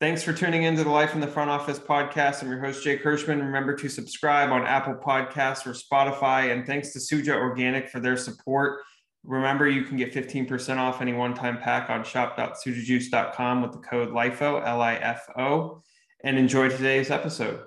Thanks for tuning into the Life in the Front Office podcast. I'm your host, Jake Hirschman. Remember to subscribe on Apple Podcasts or Spotify. And thanks to Suja Organic for their support. Remember, you can get 15% off any one time pack on shop.sujajuice.com with the code LIFO, L I F O. And enjoy today's episode.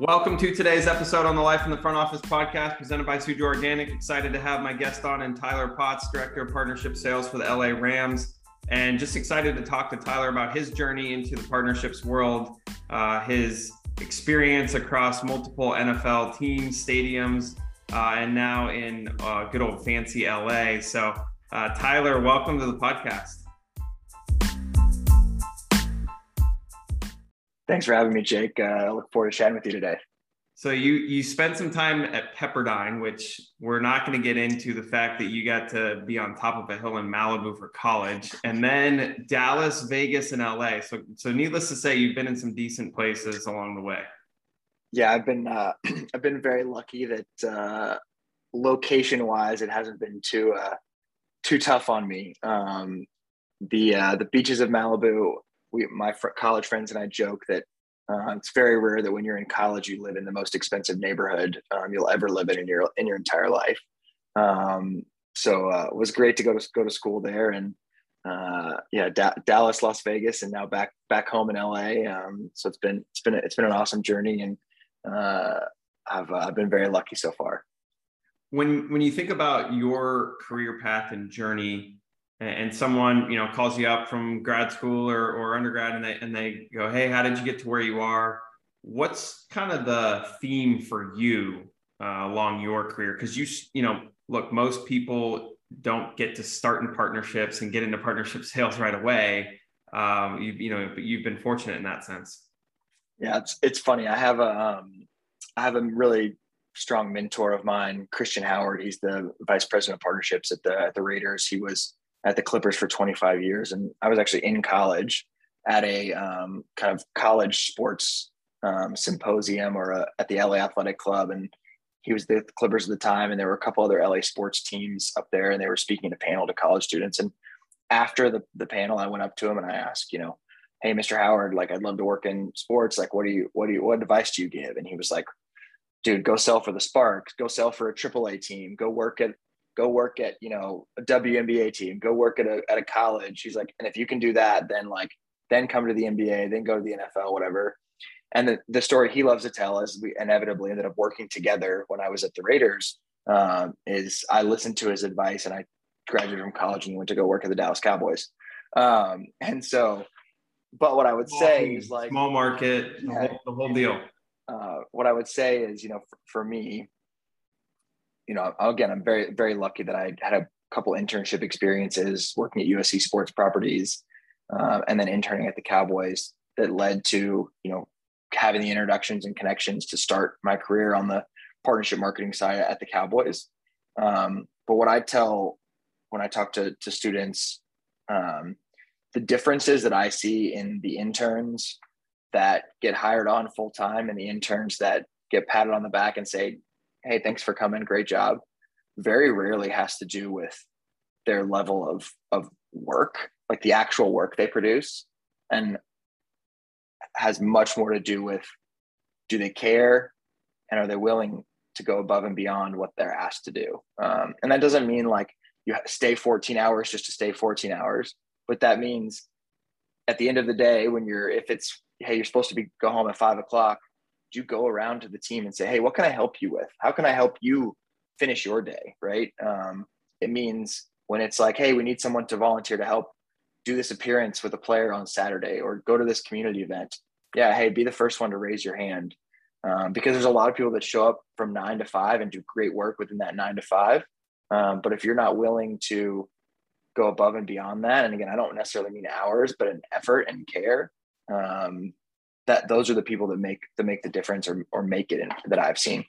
Welcome to today's episode on the Life in the Front Office podcast presented by Suja Organic. Excited to have my guest on and Tyler Potts, Director of Partnership Sales for the LA Rams. And just excited to talk to Tyler about his journey into the partnerships world, uh, his experience across multiple NFL teams, stadiums, uh, and now in uh, good old fancy LA. So, uh, Tyler, welcome to the podcast. Thanks for having me, Jake. Uh, I look forward to chatting with you today. So you you spent some time at Pepperdine, which we're not going to get into the fact that you got to be on top of a hill in Malibu for college, and then Dallas, Vegas, and LA. So so needless to say, you've been in some decent places along the way. Yeah, I've been uh, I've been very lucky that uh, location wise, it hasn't been too uh, too tough on me. Um, the uh, the beaches of Malibu we my fr- college friends and I joke that uh, it's very rare that when you're in college you live in the most expensive neighborhood um, you'll ever live in in your in your entire life. Um, so uh, it was great to go to go to school there and uh, yeah da- Dallas, Las Vegas, and now back back home in LA. Um, so it's been it's been it's been an awesome journey and uh, I've uh, I've been very lucky so far. When when you think about your career path and journey and someone you know calls you up from grad school or, or undergrad and they and they go hey how did you get to where you are? What's kind of the theme for you uh, along your career? Because you you know look most people don't get to start in partnerships and get into partnership sales right away. Um, you, you know but you've been fortunate in that sense. Yeah it's it's funny. I have a um, I have a really strong mentor of mine christian howard. He's the vice president of partnerships at the at the raiders. He was at the Clippers for 25 years. And I was actually in college at a um, kind of college sports um, symposium or a, at the LA Athletic Club. And he was the Clippers at the time. And there were a couple other LA sports teams up there and they were speaking a panel to college students. And after the, the panel, I went up to him and I asked, you know, Hey, Mr. Howard, like I'd love to work in sports. Like, what do you, what do you, what advice do you give? And he was like, dude, go sell for the Sparks, go sell for a AAA team, go work at go work at you know a WNBA team, go work at a at a college. He's like, and if you can do that, then like then come to the NBA, then go to the NFL, whatever. And the, the story he loves to tell is we inevitably ended up working together when I was at the Raiders. Um, is I listened to his advice and I graduated from college and went to go work at the Dallas Cowboys. Um, and so, but what I would small say is like small market, the, whole, the whole deal. Uh, what I would say is, you know, for, for me, you know, again, I'm very, very lucky that I had a couple internship experiences working at USC Sports Properties, uh, and then interning at the Cowboys that led to you know having the introductions and connections to start my career on the partnership marketing side at the Cowboys. Um, but what I tell when I talk to to students, um, the differences that I see in the interns that get hired on full time and the interns that get patted on the back and say, hey, thanks for coming, great job, very rarely has to do with their level of of work, like the actual work they produce, and has much more to do with do they care and are they willing to go above and beyond what they're asked to do. Um, and that doesn't mean like you stay 14 hours just to stay 14 hours, but that means at the end of the day, when you're if it's hey, you're supposed to be go home at five o'clock, you go around to the team and say, hey, what can I help you with? How can I help you finish your day? Right. Um, it means when it's like, hey, we need someone to volunteer to help do this appearance with a player on Saturday or go to this community event. Yeah, hey, be the first one to raise your hand. Um, because there's a lot of people that show up from nine to five and do great work within that nine to five. Um, but if you're not willing to go above and beyond that, and again, I don't necessarily mean hours, but an effort and care, um, that those are the people that make that make the difference or or make it in, that I've seen.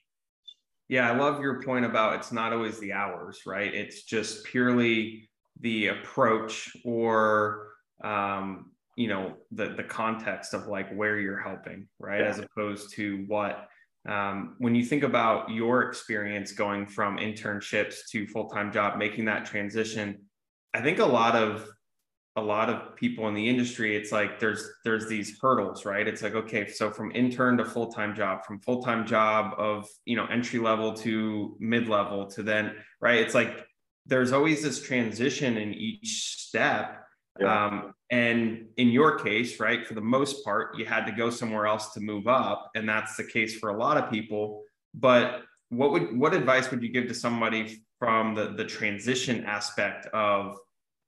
Yeah, I love your point about it's not always the hours, right? It's just purely the approach or um, you know the the context of like where you're helping, right? Yeah. As opposed to what um, when you think about your experience going from internships to full-time job making that transition i think a lot of a lot of people in the industry it's like there's there's these hurdles right? It's like okay so from intern to full-time job from full-time job of you know entry level to mid-level to then right? It's like there's always this transition in each step yeah. um, and in your case right for the most part you had to go somewhere else to move up and that's the case for a lot of people. But what would what advice would you give to somebody from the the transition aspect of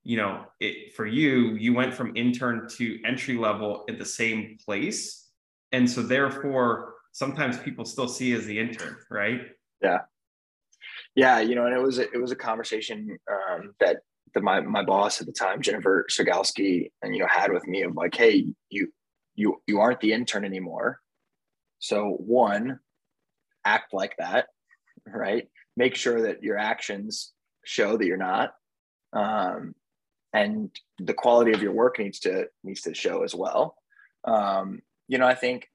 you know, it, for you, you went from intern to entry level at the same place. And so therefore, sometimes people still see as the intern, right? Yeah. Yeah. You know, and it was, it was a conversation um, that the, my, my boss at the time, Jennifer Sogalski, and, you know, had with me of like, Hey, you, you, you aren't the intern anymore. So one, act like that, right? Make sure that your actions show that you're not. Um, and the quality of your work needs to needs to show as well. Um, you know, I think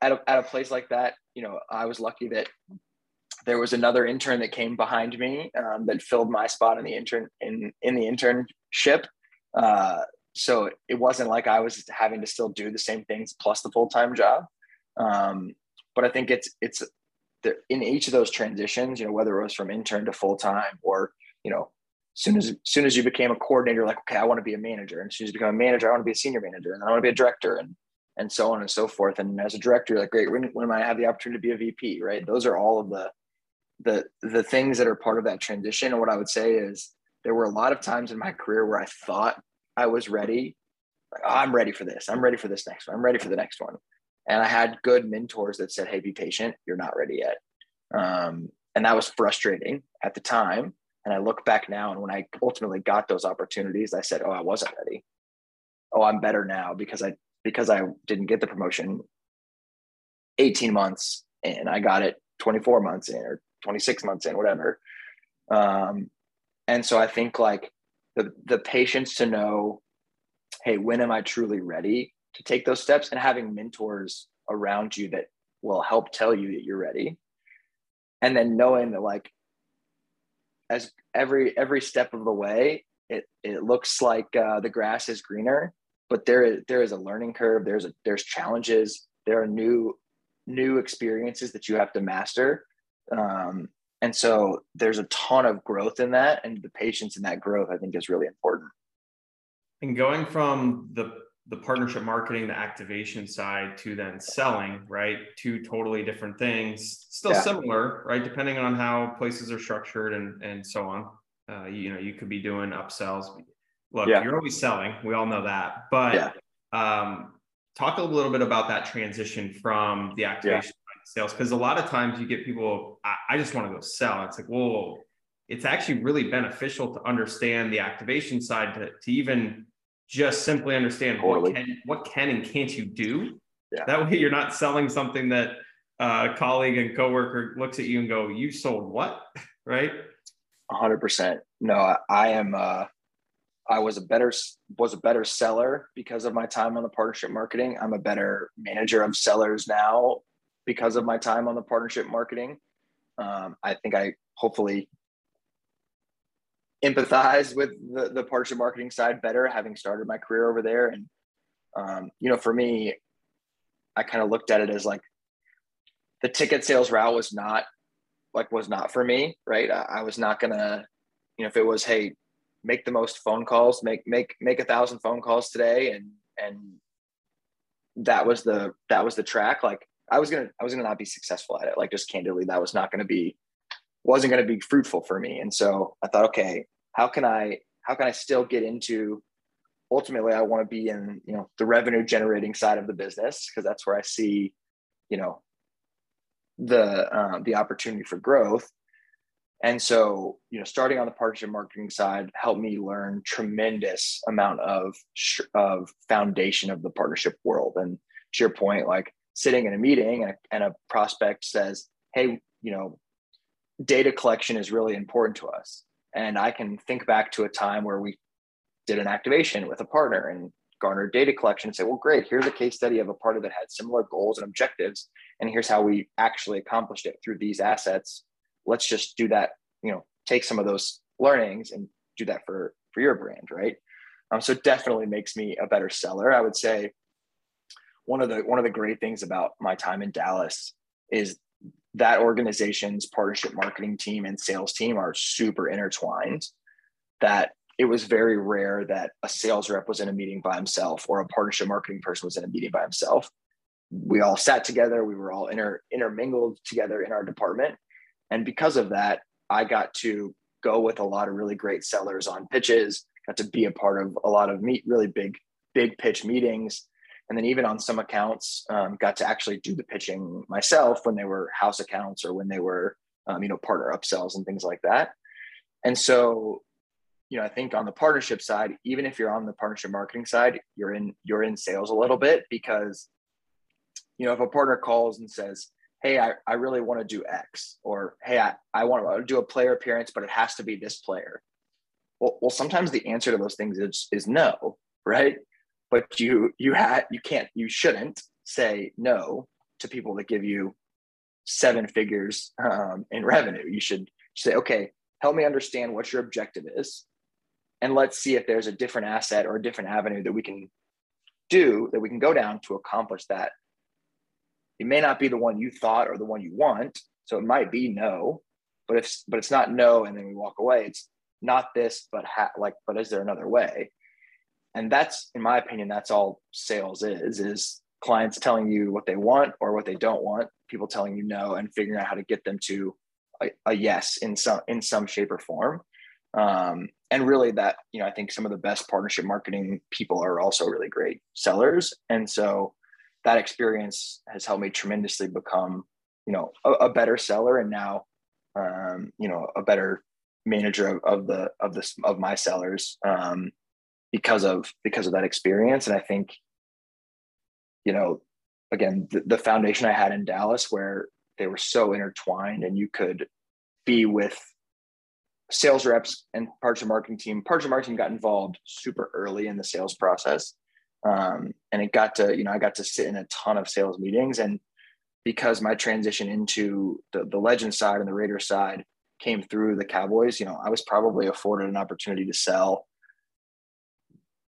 at a, at a place like that, you know, I was lucky that there was another intern that came behind me um, that filled my spot in the intern in in the internship. Uh, so it wasn't like I was having to still do the same things plus the full time job. Um, but I think it's it's in each of those transitions, you know, whether it was from intern to full time or you know soon as soon as you became a coordinator, like, okay, I want to be a manager. And as soon as you become a manager, I want to be a senior manager. And I want to be a director and and so on and so forth. And as a director, like, great, when, when I have the opportunity to be a VP, right? Those are all of the the the things that are part of that transition. And what I would say is there were a lot of times in my career where I thought I was ready. Like, oh, I'm ready for this. I'm ready for this next one. I'm ready for the next one. And I had good mentors that said, hey, be patient. You're not ready yet. Um, and that was frustrating at the time and I look back now, and when I ultimately got those opportunities, I said, "Oh, I wasn't ready. Oh, I'm better now because I because I didn't get the promotion 18 months and I got it 24 months in or 26 months in, whatever." Um, and so I think like the the patience to know, hey, when am I truly ready to take those steps, and having mentors around you that will help tell you that you're ready, and then knowing that like as every every step of the way it it looks like uh, the grass is greener but there is there is a learning curve there's a there's challenges there are new new experiences that you have to master. Um, and so there's a ton of growth in that and the patience in that growth i think is really important. And going from the the partnership marketing, the activation side to then selling, right? Two totally different things, still yeah. similar, right? Depending on how places are structured and, and so on. Uh, you know, you could be doing upsells. Look, yeah. you're always selling. We all know that. But yeah. um, talk a little bit about that transition from the activation sales. Because a lot of times you get people, I, I just want to go sell. It's like, whoa. it's actually really beneficial to understand the activation side to, to even just simply understand totally. what can what can and can't you do. Yeah. That way you're not selling something that a colleague and coworker looks at you and go, "You sold what?" right? hundred percent. No, I am. Uh, I was a better was a better seller because of my time on the partnership marketing. I'm a better manager of sellers now because of my time on the partnership marketing. Um, I think I hopefully empathize with the, the partnership marketing side better, having started my career over there. And, um, you know, for me, I kind of looked at it as like the ticket sales route was not like, was not for me, right? I, I was not gonna, you know, if it was, Hey, make the most phone calls, make, make, make a thousand phone calls today. And, and that was the, that was the track. Like I was to, I was to not be successful at it. Like just candidly, that was not to be, wasn't to be fruitful for me. And so I thought, okay, how can I how can I still get into ultimately I want to be in, you know, the revenue generating side of the business because that's where I see, you know, the um, the opportunity for growth. And so, you know, starting on the partnership marketing side helped me learn tremendous amount of of foundation of the partnership world. And to your point, like sitting in a meeting and a, and a prospect says, "Hey, you know, data collection is really important to us. And I can think back to a time where we did an activation with a partner and garnered data collection and say, well, great, here's a case study of a partner that had similar goals and objectives and here's how we actually accomplished it through these assets. Let's just do that you know take some of those learnings and do that for for your brand right? Um, so it definitely makes me a better seller. I would say one of the one of the great things about my time in dallas is that organization's partnership marketing team and sales team are super intertwined that it was very rare that a sales rep was in a meeting by himself or a partnership marketing person was in a meeting by himself. We all sat together we were all inter, intermingled together in our department. And because of that i got to go with a lot of really great sellers on pitches got to be a part of a lot of meet really big big pitch meetings and then even on some accounts um, got to actually do the pitching myself when they were house accounts or when they were um, you know partner upsells and things like that. And so you know i think on the partnership side even if you're on the partnership marketing side you're in you're in sales a little bit because you know if a partner calls and says hey i, I really want to do x or hey i, I want to do a player appearance but it has to be this player well, well sometimes the answer to those things is, is no right but you you had you can't you shouldn't say no to people that give you seven figures um, in revenue. You should say okay help me understand what your objective is and let's see if there's a different asset or a different avenue that we can do that we can go down to accomplish that. It may not be the one you thought or the one you want so it might be no but if but it's not no and then we walk away it's not this but ha- like but is there another way and that's in my opinion that's all sales is is clients telling you what they want or what they don't want people telling you no and figuring out how to get them to a, a yes in some in some shape or form. Um, and really that you know i think some of the best partnership marketing people are also really great sellers. And so that experience has helped me tremendously become you know a, a better seller and now um, you know a better manager of, of the of this of my sellers. Um, because of because of that experience. And i think you know again the, the foundation i had in dallas where they were so intertwined and you could be with sales reps and parts of marketing team. Parts of marketing got involved super early in the sales process. Um, and it got to you know i got to sit in a ton of sales meetings. And because my transition into the, the legend side and the raider side came through the cowboys you know i was probably afforded an opportunity to sell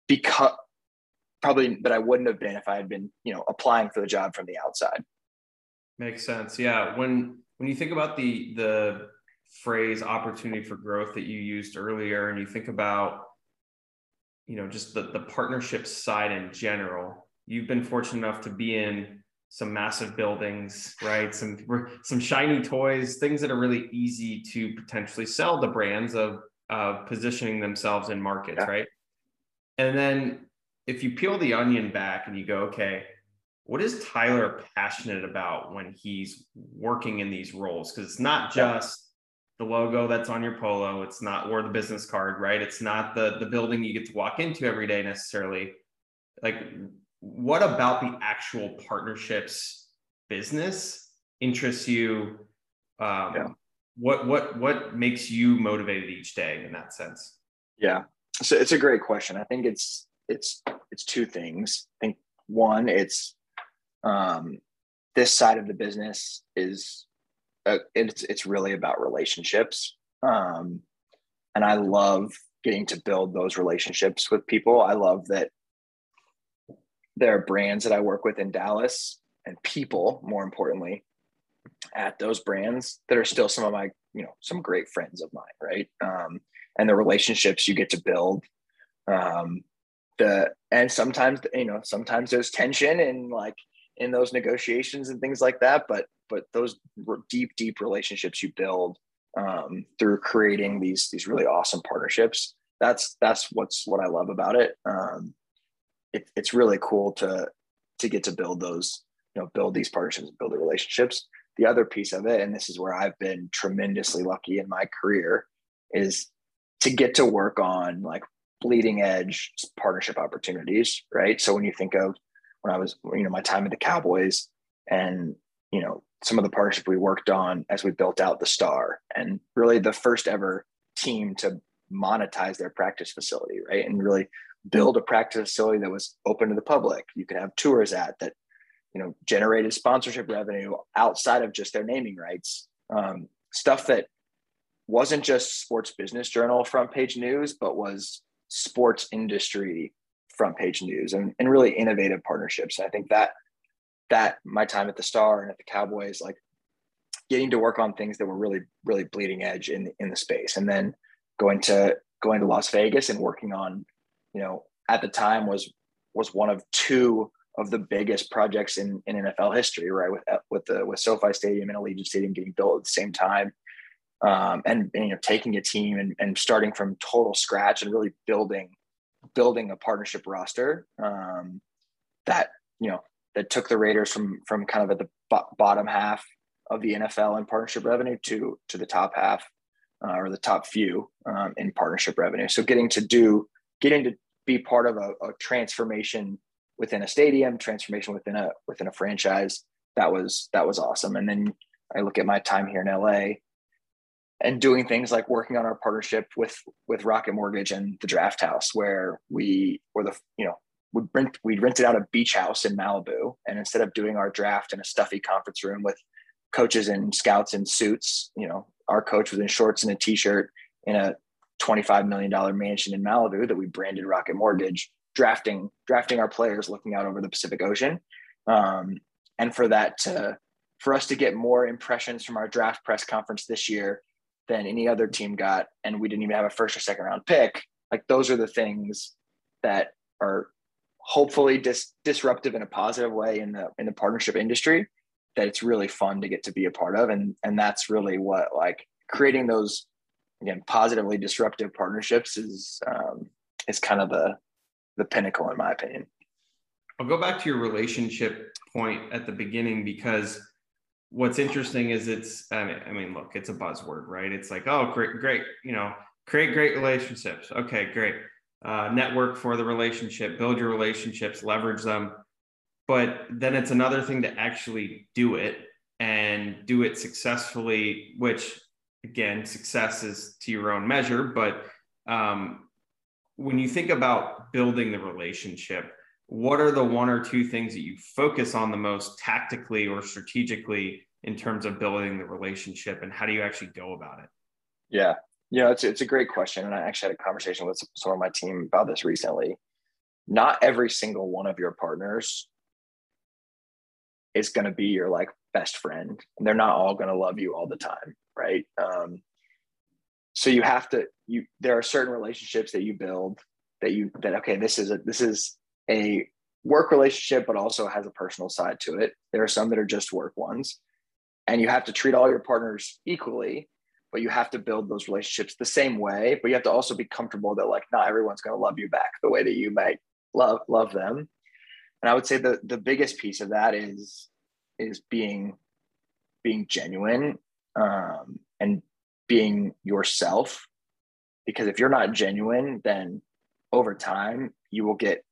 because probably that I wouldn't have been if I had been, you know, applying for the job from the outside. Makes sense. Yeah. When when you think about the the phrase opportunity for growth that you used earlier and you think about you know just the, the partnership side in general you've been fortunate enough to be in some massive buildings right some some shiny toys things that are really easy to potentially sell the brands of uh, positioning themselves in markets yeah. right and then if you peel the onion back and you go, okay, what is Tyler passionate about when he's working in these roles? Because it's not just the logo that's on your polo, it's not or the business card, right? It's not the the building you get to walk into every day necessarily. Like, what about the actual partnerships business interests you? Um, yeah. What what what makes you motivated each day in that sense? Yeah, so it's a great question. I think it's it's it's two things. I think one, it's um, this side of the business is uh, it's it's really about relationships, um, and I love getting to build those relationships with people. I love that there are brands that I work with in Dallas and people, more importantly, at those brands that are still some of my you know some great friends of mine, right? Um, and the relationships you get to build um the and sometimes you know sometimes there's tension and like in those negotiations and things like that but but those deep deep relationships you build um, through creating these these really awesome partnerships that's that's what's what i love about it. Um, it, it's really cool to to get to build those you know build these partnerships build the relationships. The other piece of it and this is where i've been tremendously lucky in my career is to get to work on like bleeding edge partnership opportunities, right? So when you think of when I was, you know, my time at the Cowboys and, you know, some of the partnership we worked on as we built out the star and really the first ever team to monetize their practice facility, right? And really build a practice facility that was open to the public. You could have tours at that, you know, generated sponsorship revenue outside of just their naming rights. Um, stuff that wasn't just sports business journal front page news, but was sports industry front page news and, and really innovative partnerships. And I think that that my time at the Star and at the Cowboys, like getting to work on things that were really, really bleeding edge in in the space, and then going to going to Las Vegas and working on, you know, at the time was was one of two of the biggest projects in, in NFL history, right? With with the with SoFi Stadium and Allegiant Stadium getting built at the same time, um, and, and, you know taking a team and, and starting from total scratch and really building building a partnership roster um, that you know that took the Raiders from from kind of at the bottom half of the NFL in partnership revenue to to the top half uh, or the top few um, in partnership revenue. So getting to do getting to be part of a, a transformation within a stadium, transformation within a within a franchise. That was that was awesome. And then I look at my time here in LA and doing things like working on our partnership with with Rocket Mortgage and the Draft House, where we were the you know we rent we rented out a beach house in Malibu, and instead of doing our draft in a stuffy conference room with coaches and scouts in suits, you know, our coach was in shorts and a t-shirt in a $25 million mansion in Malibu that we branded Rocket Mortgage drafting drafting our players looking out over the Pacific Ocean. Um, and for that to for us to get more impressions from our draft press conference this year than any other team got, and we didn't even have a first or second round pick. Like those are the things that are hopefully dis- disruptive in a positive way in the in the partnership industry that it's really fun to get to be a part of and and that's really what like creating those again positively disruptive partnerships is um, is kind of the the pinnacle in my opinion. I'll go back to your relationship point at the beginning because what's interesting is it's I mean, I mean look it's a buzzword right? It's like oh great great you know create great relationships. Okay great. Uh, network for the relationship build your relationships leverage them. But then it's another thing to actually do it and do it successfully which again success is to your own measure. But um, when you think about building the relationship, what are the one or two things that you focus on the most tactically or strategically in terms of building the relationship and how do you actually go about it? Yeah. Yeah, it's, it's a great question. And I actually had a conversation with some of my team about this recently. Not every single one of your partners is going to be your like best friend. And they're not all going to love you all the time. Right. Um, so you have to you there are certain relationships that you build that you that okay this is a this is a work relationship but also has a personal side to it. There are some that are just work ones and you have to treat all your partners equally but you have to build those relationships the same way but you have to also be comfortable that like not everyone's going to love you back the way that you might love love them. And i would say the the biggest piece of that is is being being genuine um, and being yourself because if you're not genuine then over time you will get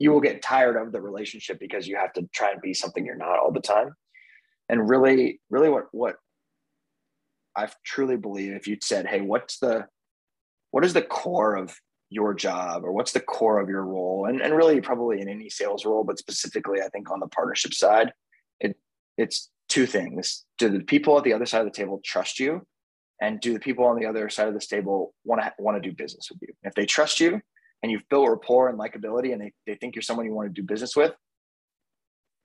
you will get tired of the relationship because you have to try and be something you're not all the time. And really really what what i truly believe if you said hey what's the what is the core of your job or what's the core of your role? And, and really probably in any sales role but specifically i think on the partnership side it it's two things. Do the people at the other side of the table trust you? And do the people on the other side of this table want to want to do business with you? If they trust you and you've built rapport and likability and they, they think you're someone you want to do business with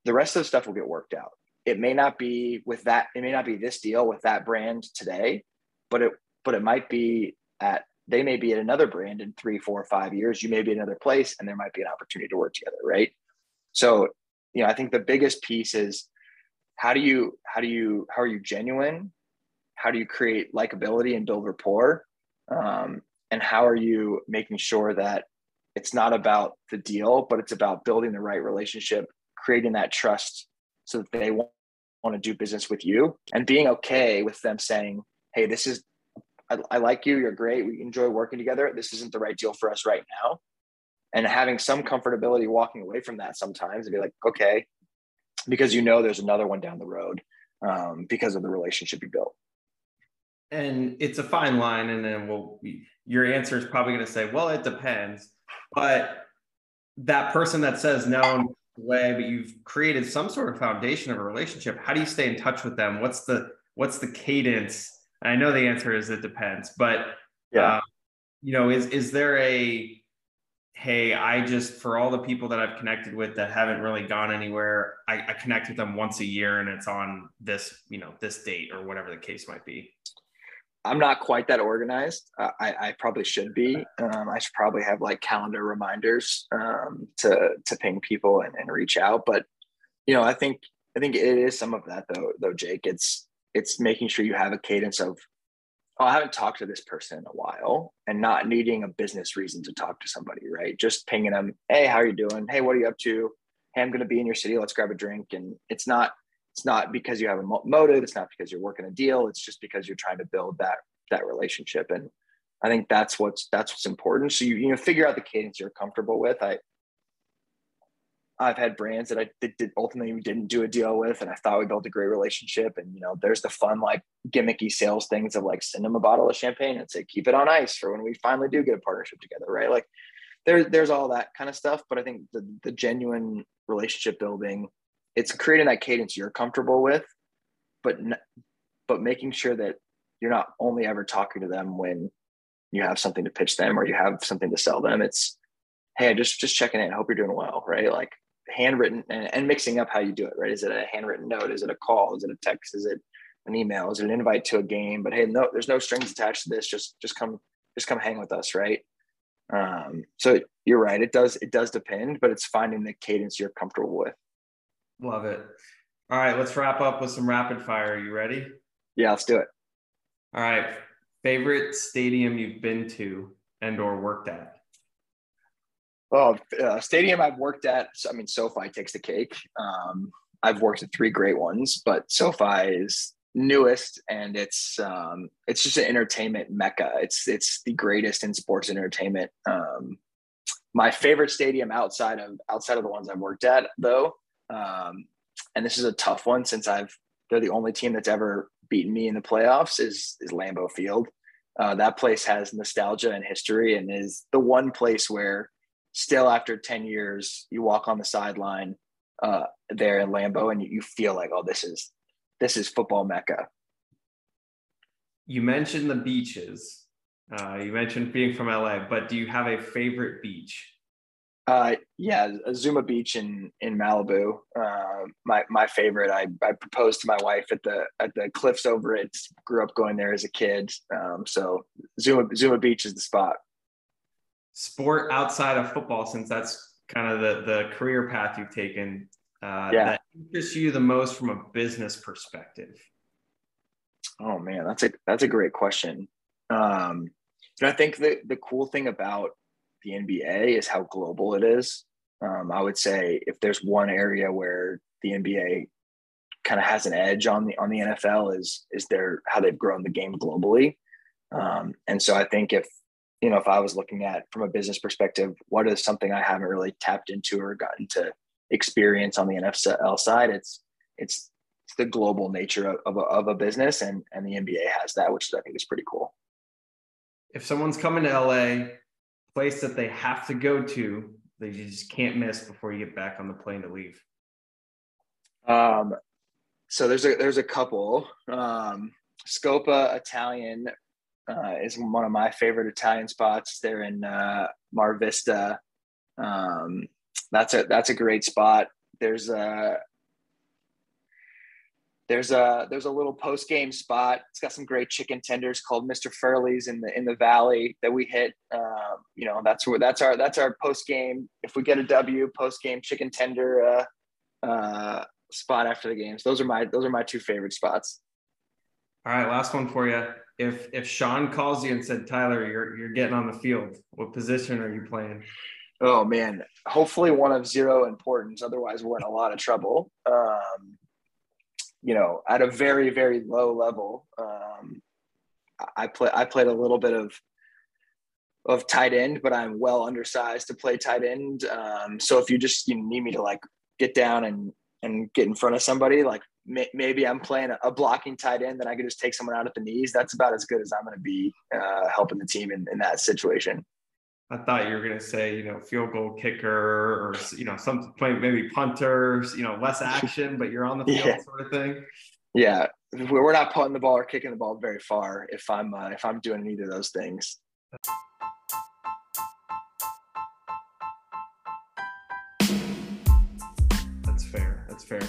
the rest of the stuff will get worked out. It may not be with that it may not be this deal with that brand today but it but it might be at they may be at another brand in three four five years. You may be another place and there might be an opportunity to work together right? So you know i think the biggest piece is how do you how do you how are you genuine? How do you create likability and build rapport? Um, and how are you making sure that it's not about the deal but it's about building the right relationship creating that trust so that they want, to do business with you and being okay with them saying hey this is I, I like you. You're great. We enjoy working together. This isn't the right deal for us right now. And having some comfortability walking away from that sometimes and be like okay because you know there's another one down the road um, because of the relationship you built. And it's a fine line and then we'll your answer is probably going to say well it depends but that person that says no way, but you've created some sort of foundation of a relationship. How do you stay in touch with them? What's the what's the cadence? I know the answer is it depends, but yeah, uh, you know, is is there a hey, I just for all the people that I've connected with that haven't really gone anywhere, I, I connect with them once a year and it's on this, you know, this date or whatever the case might be. I'm not quite that organized. I, I, probably should be. Um, I should probably have like calendar reminders um, to to ping people and, and reach out. But you know, I think I think it is some of that though. Though Jake, it's it's making sure you have a cadence of oh, I haven't talked to this person in a while, and not needing a business reason to talk to somebody. Right, just pinging them. Hey, how are you doing? Hey, what are you up to? Hey, I'm going to be in your city. Let's grab a drink. And it's not it's not because you have a motive it's not because you're working a deal it's just because you're trying to build that that relationship and i think that's what's that's what's important so you you know figure out the cadence you're comfortable with i I've had brands that I did, did ultimately didn't do a deal with, and I thought we built a great relationship. And you know, there's the fun like gimmicky sales things of like send them a bottle of champagne and say keep it on ice for when we finally do get a partnership together, right? Like there, there's all that kind of stuff. But I think the the genuine relationship building it's creating that cadence you're comfortable with, but but making sure that you're not only ever talking to them when you have something to pitch them or you have something to sell them. It's hey, just just checking in. Hope you're doing well, right? Like handwritten and, and mixing up how you do it, right? Is it a handwritten note? Is it a call? Is it a text? Is it an email? Is it an invite to a game? But hey, no, there's no strings attached to this. Just just come just come hang with us, right? Um, so you're right. It does it does depend, but it's finding the cadence you're comfortable with. Love it. All right, let's wrap up with some rapid fire. Are you ready? Yeah, let's do it. All right. Favorite stadium you've been to and or worked at? Oh, uh, stadium I've worked at. I mean, SoFi takes the cake. Um, I've worked at three great ones, but SoFi is newest and it's um, it's just an entertainment mecca. It's it's the greatest in sports entertainment. Um, my favorite stadium outside of outside of the ones I've worked at, though, um, and this is a tough one since I've they're the only team that's ever beaten me in the playoffs is is Lambeau Field. Uh, that place has nostalgia and history, and is the one place where still after ten years you walk on the sideline uh, there in Lambeau and you feel like oh this is this is football mecca. You mentioned the beaches. Uh, you mentioned being from LA, but do you have a favorite beach? Uh, yeah, Zuma Beach in in Malibu. Uh, my my favorite. I I proposed to my wife at the at the cliffs over it. Grew up going there as a kid. Um, so Zuma Zuma Beach is the spot. Sport outside of football, since that's kind of the the career path you've taken. Uh, yeah. That interests you the most from a business perspective. Oh man, that's a that's a great question. Um, and I think the the cool thing about the NBA is how global it is. Um, I would say if there's one area where the NBA kind of has an edge on the on the NFL is is their how they've grown the game globally. Um, and so I think if you know if I was looking at from a business perspective, what is something I haven't really tapped into or gotten to experience on the NFL side, it's it's, it's the global nature of, of a, of a business, and and the NBA has that, which I think is pretty cool. If someone's coming to LA place that they have to go to that you just can't miss before you get back on the plane to leave? Um, so there's a there's a couple. Um, Scopa Italian uh, is one of my favorite Italian spots. They're in uh, Mar Vista. Um, that's a that's a great spot. There's a there's a there's a little post game spot. It's got some great chicken tenders called Mr. Furley's in the in the valley that we hit. Um, you know, that's where that's our that's our post game. If we get a W, post game chicken tender uh, uh, spot after the games. Those are my those are my two favorite spots. All right, last one for you. If if Sean calls you and said, Tyler, you're you're getting on the field, what position are you playing? Oh man, hopefully one of zero importance. Otherwise, we're in a lot of trouble. Um, you know, at a very, very low level. Um, I play, I played a little bit of, of tight end, but I'm well undersized to play tight end. Um, so if you just you need me to like get down and and get in front of somebody, like may, maybe I'm playing a, blocking tight end, then I could just take someone out at the knees. That's about as good as I'm going to be uh, helping the team in, in that situation. I thought you were going to say, you know, field goal kicker or, you know, some play maybe punters, you know, less action, but you're on the field yeah. sort of thing. Yeah. We're not putting the ball or kicking the ball very far if I'm, uh, if I'm doing either of those things. Fair.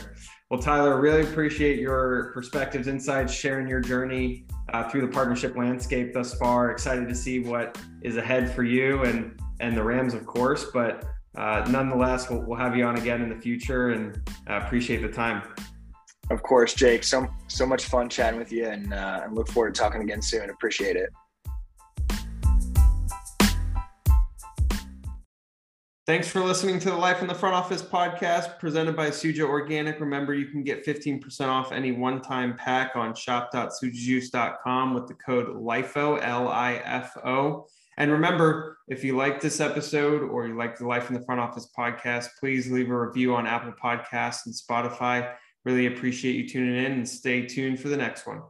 Well, Tyler, really appreciate your perspectives, insights, sharing your journey uh, through the partnership landscape thus far. Excited to see what is ahead for you and and the Rams, of course. But uh, nonetheless, we'll, we'll have you on again in the future, and uh, appreciate the time. Of course, Jake. So so much fun chatting with you, and uh, I look forward to talking again soon. Appreciate it. Thanks for listening to the Life in the Front Office podcast presented by Suja Organic. Remember, you can get 15% off any one time pack on shop.sujajuice.com with the code LIFO, L I F O. And remember, if you like this episode or you like the Life in the Front Office podcast, please leave a review on Apple Podcasts and Spotify. Really appreciate you tuning in and stay tuned for the next one.